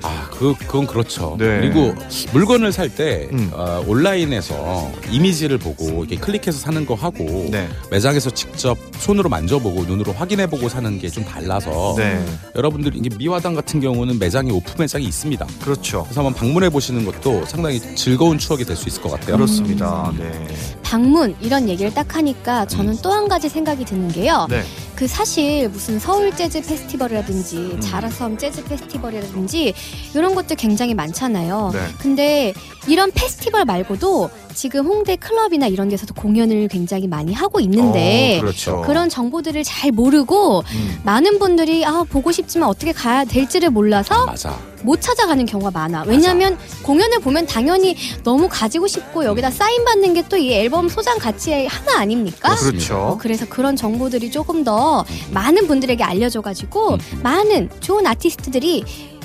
아, 그 그건 그렇죠. 네. 그리고 물건을 살때 음. 어, 온라인에서 이미지를 보고 이렇게 클릭해서 사는 거 하고 네, 매장에서 직접 손으로 만져보고 눈으로 확인해보고 사는 게 좀 달라서 네, 여러분들 이게 미화당 같은 경우는 매장이 오픈 매장이 있습니다. 그렇죠. 그래서 한번 방문해 보시는 것도 상당히 즐거운 추억이 될 수 있을 것 같아요. 그렇습니다. 네, 방문 이런 얘기를 딱 하니까 저는 또한 가지 생각이 드는 게요. 네, 그 사실 무슨 서울 재즈 페스티벌이라든지 음. 자라섬 재즈 페스티벌이라든지 이런 것도 굉장히 많잖아요. 네. 근데 이런 페스티벌 말고도 지금 홍대 클럽이나 이런 데서도 공연을 굉장히 많이 하고 있는데 어, 그렇죠. 그런 정보들을 잘 모르고 음, 많은 분들이 아 보고 싶지만 어떻게 가야 될지를 몰라서 맞아. 못 찾아가는 경우가 많아. 왜냐하면 공연을 보면 당연히 너무 가지고 싶고 여기다 사인 받는 게 또 이 앨범 소장 가치의 하나 아닙니까? 그렇죠. 어, 그래서 그런 정보들이 조금 더 많은 분들에게 알려져가지고 많은 좋은 아티스트들이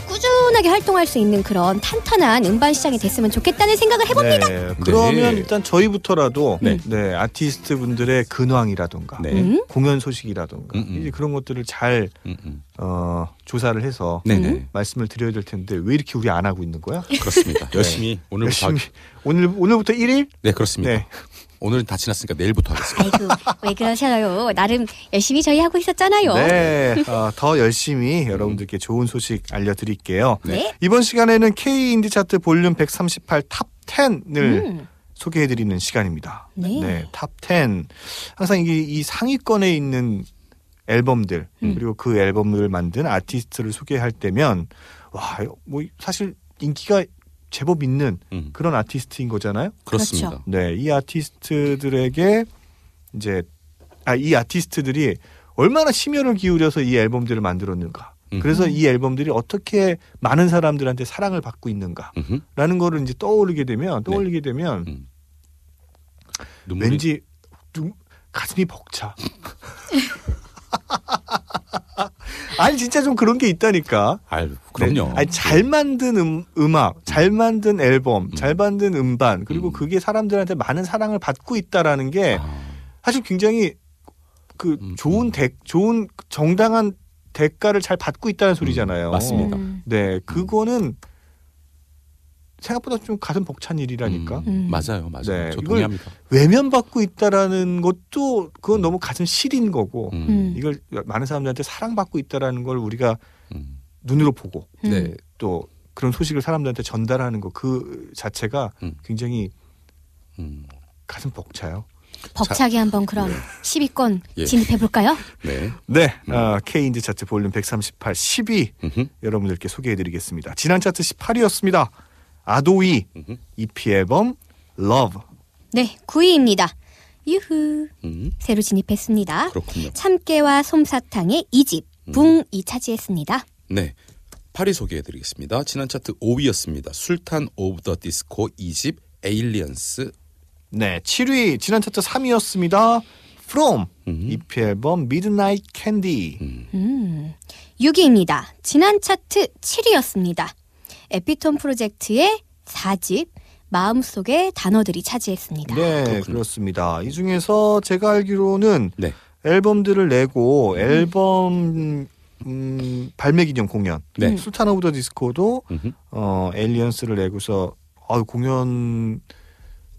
꾸준하게 활동할 수 있는 그런 탄탄한 음반 시장이 됐으면 좋겠다는 생각을 해봅니다. 네, 그러면 네. 일단 저희부터라도 네. 네. 아티스트 분들의 근황이라던가 네. 음? 공연 소식이라던가 음, 음. 이제 그런 것들을 잘 음, 음. 어, 조사를 해서 네네. 말씀을 드려야 될 텐데 왜 이렇게 우리 안 하고 있는 거야? 그렇습니다. [LAUGHS] 열심히 오늘부터 열심히 하... 오늘 오늘부터 1일? 네 그렇습니다. 네. 오늘은 다 지났으니까 내일부터 하겠습니다. 아이고 왜 그러셔요? 나름 열심히 저희 하고 있었잖아요. 네, 어, 더 열심히 여러분들께 좋은 소식 알려드릴게요. 네. 이번 시간에는 K 인디 차트 볼륨 138 top 10을 음. 소개해드리는 시간입니다. 네. top 10. 항상 이게 이 상위권에 있는 앨범들 음. 그리고 그 앨범을 만든 아티스트를 소개할 때면 와, 뭐 사실 인기가 제법 있는 음, 그런 아티스트인 거잖아요. 그렇습니다. 그렇죠. 네, 이 아티스트들에게 이제 아, 이 아티스트들이 얼마나 심혈을 기울여서 이 앨범들을 만들었는가. 음. 그래서 이 앨범들이 어떻게 많은 사람들한테 사랑을 받고 있는가라는 음흠. 거를 이제 떠오르게 되면 떠올리게 되면 음. 눈물이 왠지 눈- 가슴이 벅차. [LAUGHS] [LAUGHS] 아니 진짜 좀 그런 게 있다니까. 아유, 그럼요. 네. 아니, 잘 만든 음, 음악, 잘 만든 앨범, 음. 잘 만든 음반, 그리고 음. 그게 사람들한테 많은 사랑을 받고 있다라는 게 아, 사실 굉장히 그 음, 좋은 음. 대 좋은 정당한 대가를 잘 받고 있다는 소리잖아요. 맞습니다. 음. 네, 그거는 생각보다 좀 가슴 벅찬 일이라니까. 음, 음. 맞아요, 맞아요. 네, 저 동의합니다. 외면받고 있다라는 것도 그건 너무 가슴 시린 거고 음, 음. 이걸 많은 사람들한테 사랑받고 있다라는 걸 우리가 음. 눈으로 보고 음. 네, 또 그런 소식을 사람들한테 전달하는 거 그 자체가 음. 굉장히 음, 가슴 벅차요. 벅차게 한번 그럼 10위권 예. 진입해 볼까요? 네. 네, 어, K인디 차트 볼륨 138 10위 음흠. 여러분들께 소개해 드리겠습니다. 지난 차트 18위였습니다. 아도이. EP 앨범 Love. 네, 9위입니다. 유후. 음, 새로 진입했습니다. 그렇군요. 참깨와 솜사탕의 2집 음. 붕이 차지했습니다. 네. 8위 소개해드리겠습니다. 지난 차트 5위였습니다. 술탄 오브 더 디스코 2집 Aliens. 네, 7위 지난 차트 3위였습니다. 프롬 음. EP 앨범 Midnight Candy. 음. 6위입니다. 지난 차트 7위였습니다. 에피톤 프로젝트의 4집 마음속의 단어들이 차지했습니다. 네, 그렇군요. 그렇습니다. 이 중에서 제가 알기로는 네. 앨범들을 내고 앨범 음, 발매 기념 공연 네. 술탄 오브 더 디스코도 음흠. 어 Aliens를 내고서 아 공연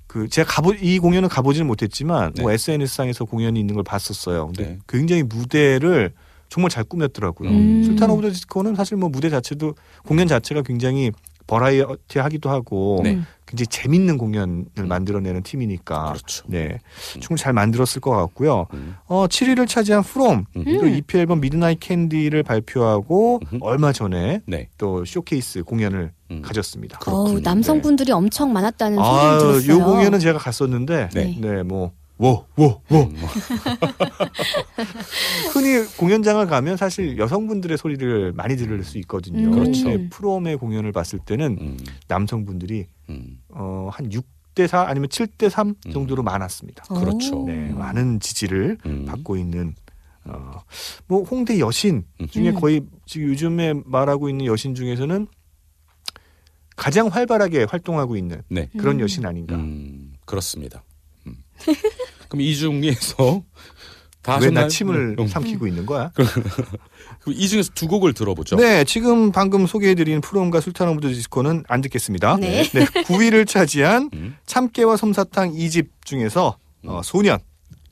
그 제가 가보 이 공연은 가보지는 못했지만 네. 뭐 SNS 상에서 공연이 있는 걸 봤었어요. 근데 네. 굉장히 무대를 정말 잘 꾸몄더라고요. 음. 술탄 오브 더 디스코는 사실 뭐 무대 자체도 공연 자체가 굉장히 버라이어티하기도 하고 네. 굉장히 재밌는 공연을 만들어내는 팀이니까 그렇죠. 네 충분히 잘 만들었을 것 같고요. 음. 어 7위를 차지한 프롬 음. 또 EP 앨범 Midnight Candy를 발표하고 음. 얼마 전에 네. 또 쇼케이스 공연을 음. 가졌습니다. 어우, 남성분들이 엄청 많았다는 소리를 아, 들었어요. 요 공연은 제가 갔었는데 네. 네, 뭐 워, 워, 워. [LAUGHS] 음. [LAUGHS] 흔히 공연장을 가면 사실 여성분들의 소리를 많이 들을 수 있거든요. 음. 그렇죠. 근데 프롬의 공연을 봤을 때는 음. 남성분들이 음. 어, 한 6대 4 아니면 7대 3 음. 정도로 많았습니다. 오. 그렇죠. 네, 많은 지지를 음. 받고 있는 어, 뭐 홍대 여신 중에 음. 거의 지금 요즘에 말하고 있는 여신 중에서는 가장 활발하게 활동하고 있는 네. 그런 음. 여신 아닌가. 음, 그렇습니다. 음. 그럼 이 중에서 다 왜나 하셨나요? 침을 음. 삼키고 있는 거야? [LAUGHS] 그럼 이 중에서 두 곡을 들어보죠. 네, 지금 방금 소개해드린 프롬과 술탄 오브 더 디스코는 안 듣겠습니다. 네. 9위를 차지한 [LAUGHS] 음. 참깨와 솜사탕 2집 중에서 어, 소년.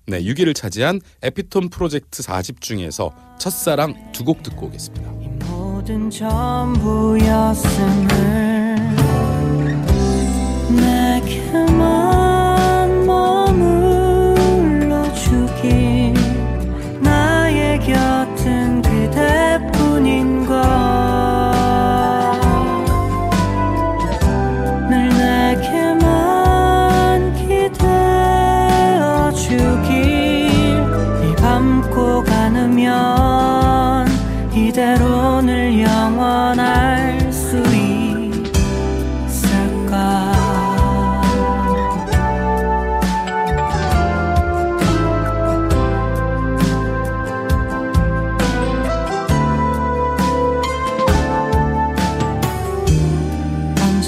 네, 6위를 차지한 에피톤 프로젝트 4집 중에서 첫사랑 두 곡 듣고 오겠습니다.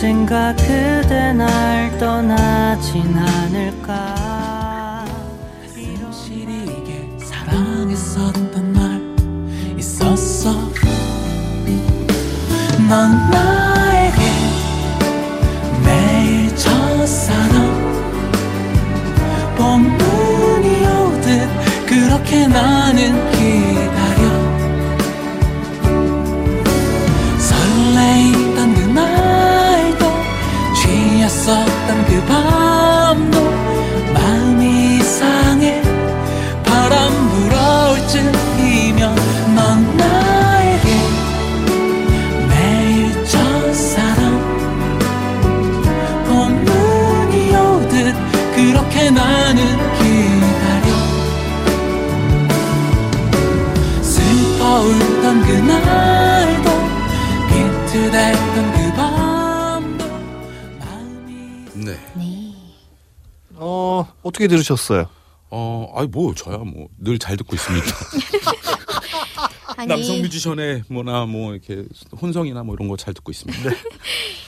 언젠가 그대 날 떠나진 않을까. 확실히 이게 사랑했었던 날 있었어. 넌 나에게 매일 첫사랑 봄눈이 오듯 그렇게 나는 네. 네. 어, 어떻게 들으셨어요? 어, 아이 뭐 저야 뭐 늘 잘 듣고 있습니다. [LAUGHS] 아니 남성 뮤지션의 뭐나 뭐 이렇게 혼성이나 뭐 이런 거 잘 듣고 있습니다.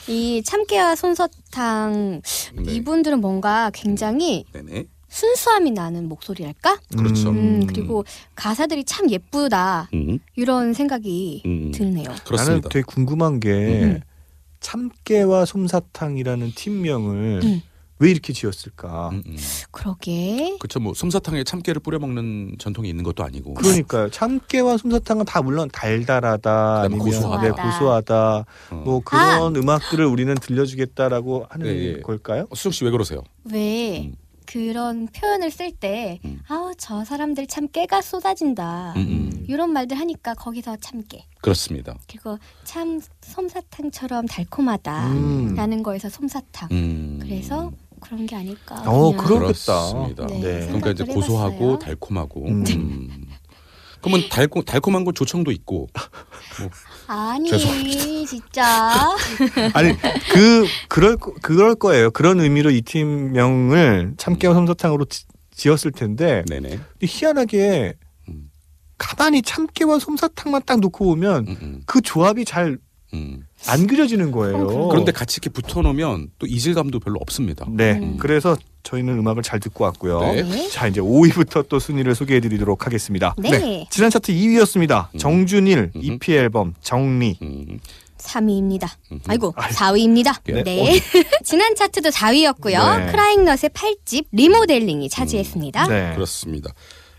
이 참깨와 손서탕 네. 이분들은 뭔가 굉장히 네네. 순수함이 나는 목소리랄까? 그렇죠. 음, 그리고 가사들이 참 예쁘다 음, 이런 생각이 음. 드네요. 나는 그렇습니다. 되게 궁금한 게 음. 참깨와 솜사탕이라는 팀명을 음. 왜 이렇게 지었을까? 음, 음. 그러게. 그렇죠. 뭐 솜사탕에 참깨를 뿌려 먹는 전통이 있는 것도 아니고. 그러니까요. 참깨와 솜사탕은 다 물론 달달하다 아니면 고소하다. 네, 고소하다 어. 뭐 그런 음악들을 우리는 들려주겠다라고 하는 예, 예. 걸까요? 어, 수정 씨왜 그러세요? 왜 음. 그런 표현을 쓸때 음. 아우 저 사람들 참 깨가 쏟아진다. 음, 음. 음. 이런 말들 하니까 거기서 참깨 그렇습니다. 그리고 참 솜사탕처럼 달콤하다라는 음. 거에서 솜사탕. 음. 그래서 그런 게 아닐까. 어, 그냥. 그러겠다. 그렇습니다. 네, 네. 그러니까 이제 생각을 고소하고 해봤어요. 달콤하고. 음. [LAUGHS] 음. 그러면 달콤 달콤한 건 조청도 있고. 아니 죄송합니다. 진짜. [LAUGHS] 아니 그 그럴 거- 그럴 거예요. 그런 의미로 이 팀명을 참깨와 솜사탕으로 지, 지었을 텐데 네네. 근데 희한하게 음. 가만히 참깨와 솜사탕만 딱 놓고 보면 음, 음, 그 조합이 잘 안 음. 그려지는 거예요. 그런데 같이 이렇게 붙어놓으면 또 이질감도 별로 없습니다. 네, 음. 그래서 저희는 음악을 잘 듣고 왔고요. 네. 네. 자 이제 5위부터 또 순위를 소개해 드리도록 하겠습니다. 네. 지난 차트 2위였습니다. 음. 정준일 음. EP 앨범 정리. 음. 3위입니다. 음. 아이고 4위입니다. 네. 네. [LAUGHS] 지난 차트도 4위였고요. 네. 크라잉넛의 8집 리모델링이 차지했습니다. 네. 그렇습니다.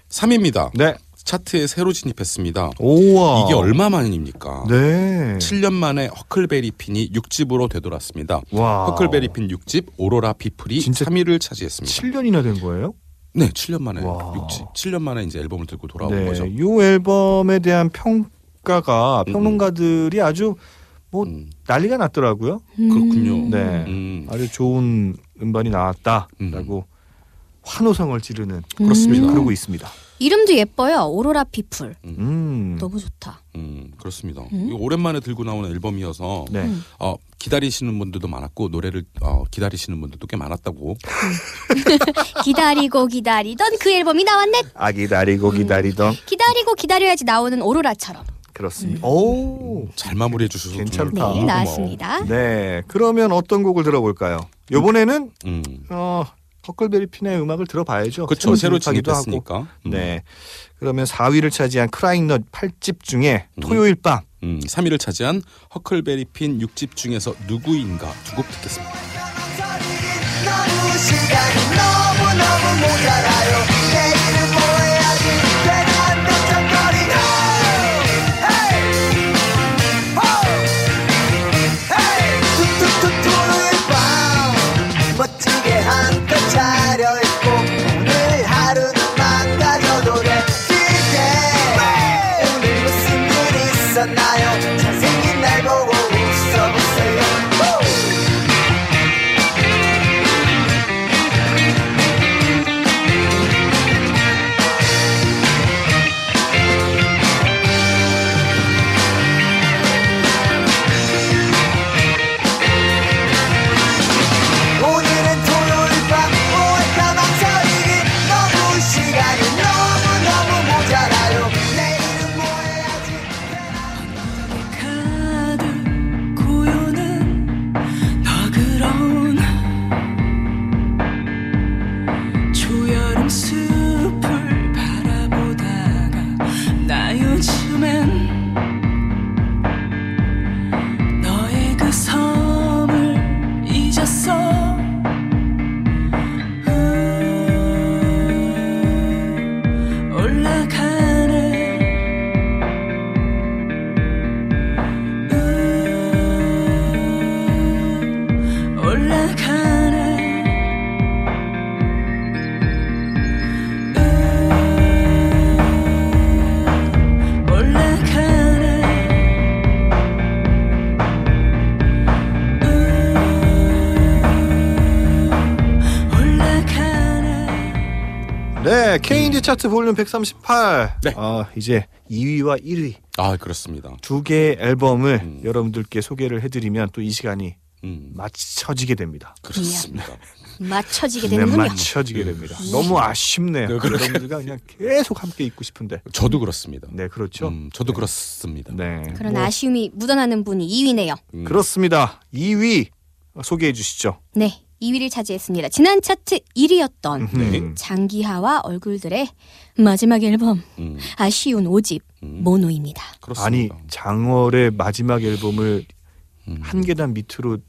3위입니다. 네. 차트에 새로 진입했습니다. 오와. 이게 얼마 만입니까? 네. 7년 만에 허클베리 핀이 6집으로 되돌았습니다. 와. 허클베리 핀 6집 오로라 진짜 3위를 차지했습니다. 7년이나 된 거예요? 네, 7년 만에 와. 6집. 7년 만에 이제 앨범을 들고 돌아온 네. 거죠. 이 앨범에 대한 평가가 평론가들이 아주 뭐 음, 난리가 났더라고요. 음. 그렇군요. 네. 음, 아주 좋은 음반이 나왔다라고 환호성을 지르는 그렇습니다. 그러고 있습니다. 이름도 예뻐요. 오로라 피플. 음. 너무 좋다. 음, 그렇습니다. 음? 이거 오랜만에 들고 나오는 앨범이어서 네. 음. 어, 기다리시는 분들도 많았고 노래를 어, 기다리시는 분들도 꽤 많았다고. [LAUGHS] 기다리고 기다리던 그 앨범이 나왔네. 아 기다리고 기다리던 기다리고 기다려야지 나오는 오로라처럼. 그렇습니다. 오. 잘 마무리해 주셔서 괜찮다. 네, 나왔습니다. 네. 그러면 어떤 곡을 들어볼까요? 요번에는 음, 어 허클베리 핀의 음악을 들어봐야죠. 그렇죠. 새로 진입하기도 하고. 진입했으니까. 음, 네. 그러면 4위를 차지한 크라잉넛 8집 중에 토요일 밤 음, 3위를 차지한 허클베리 핀 6집 중에서 누구인가 두 곡 듣겠습니다. 차트 볼륨 138. 네. 어, 이제 2위와 1위 아 그렇습니다. 두 개의 앨범을 음. 여러분들께 소개를 해드리면 또 이 시간이 음, 맞춰지게 됩니다. 그렇습니다. 맞춰지게 네, 되는군요. 맞춰지게 됩니다. 너무 아쉽네요. 네. 여러분들과 그냥 계속 함께 있고 싶은데. 저도 그렇습니다. 네, 그렇죠. 음, 저도 그렇습니다. 네, 그런 뭐, 아쉬움이 묻어나는 분이 2위네요. 음, 그렇습니다. 2위 소개해 주시죠. 네, 2위를 차지했습니다. 지난 차트 1위였던 음. 장기하와 얼굴들의 마지막 앨범 음, 아쉬운 5집 음, 모노입니다. 아니 그렇습니다. 장월의 마지막 앨범을 음. 한 계단 밑으로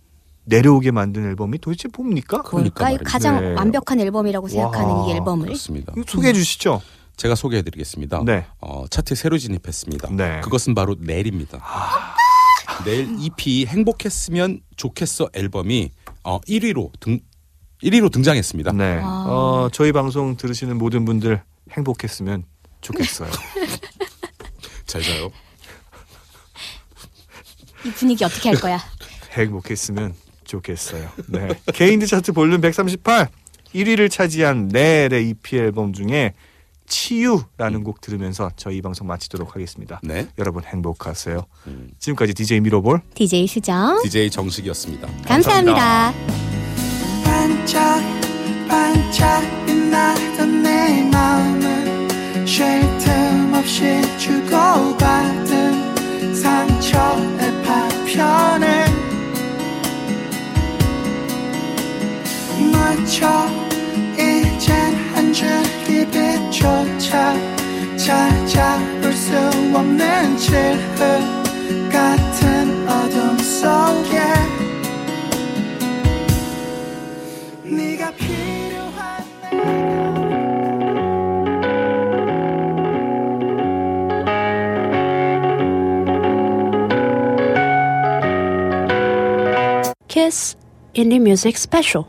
내려오게 만든 앨범이 도대체 뭡니까? 그러니까? 말이죠. 가장 네. 완벽한 앨범이라고 생각하는 와, 이 앨범을 그렇습니다. 소개해 주시죠. 제가 소개해드리겠습니다. 네. 어, 차트에 새로 진입했습니다. 네. 그것은 바로 내일입니다. 내일 EP 행복했으면 좋겠어 앨범이 어, 1위로 등 1위로 등장했습니다. 네. 와. 어, 저희 방송 들으시는 모든 분들 행복했으면 좋겠어요. [LAUGHS] 잘 자요. 이 분위기 어떻게 할 거야? [LAUGHS] 행복했으면 좋겠어요. 네. 개인드 차트 볼륨 138 1위를 차지한 넬의 EP 앨범 중에 치유라는 곡 들으면서 저희 이 방송 마치도록 하겠습니다. 네. 여러분 행복하세요. 지금까지 DJ 미로볼 DJ 수정. DJ 정식이었습니다. 감사합니다. 빛 조차 찾아볼 수 없는 칠흑 같은 어둠 속에 네가 필요한 Kiss Indie Music Special.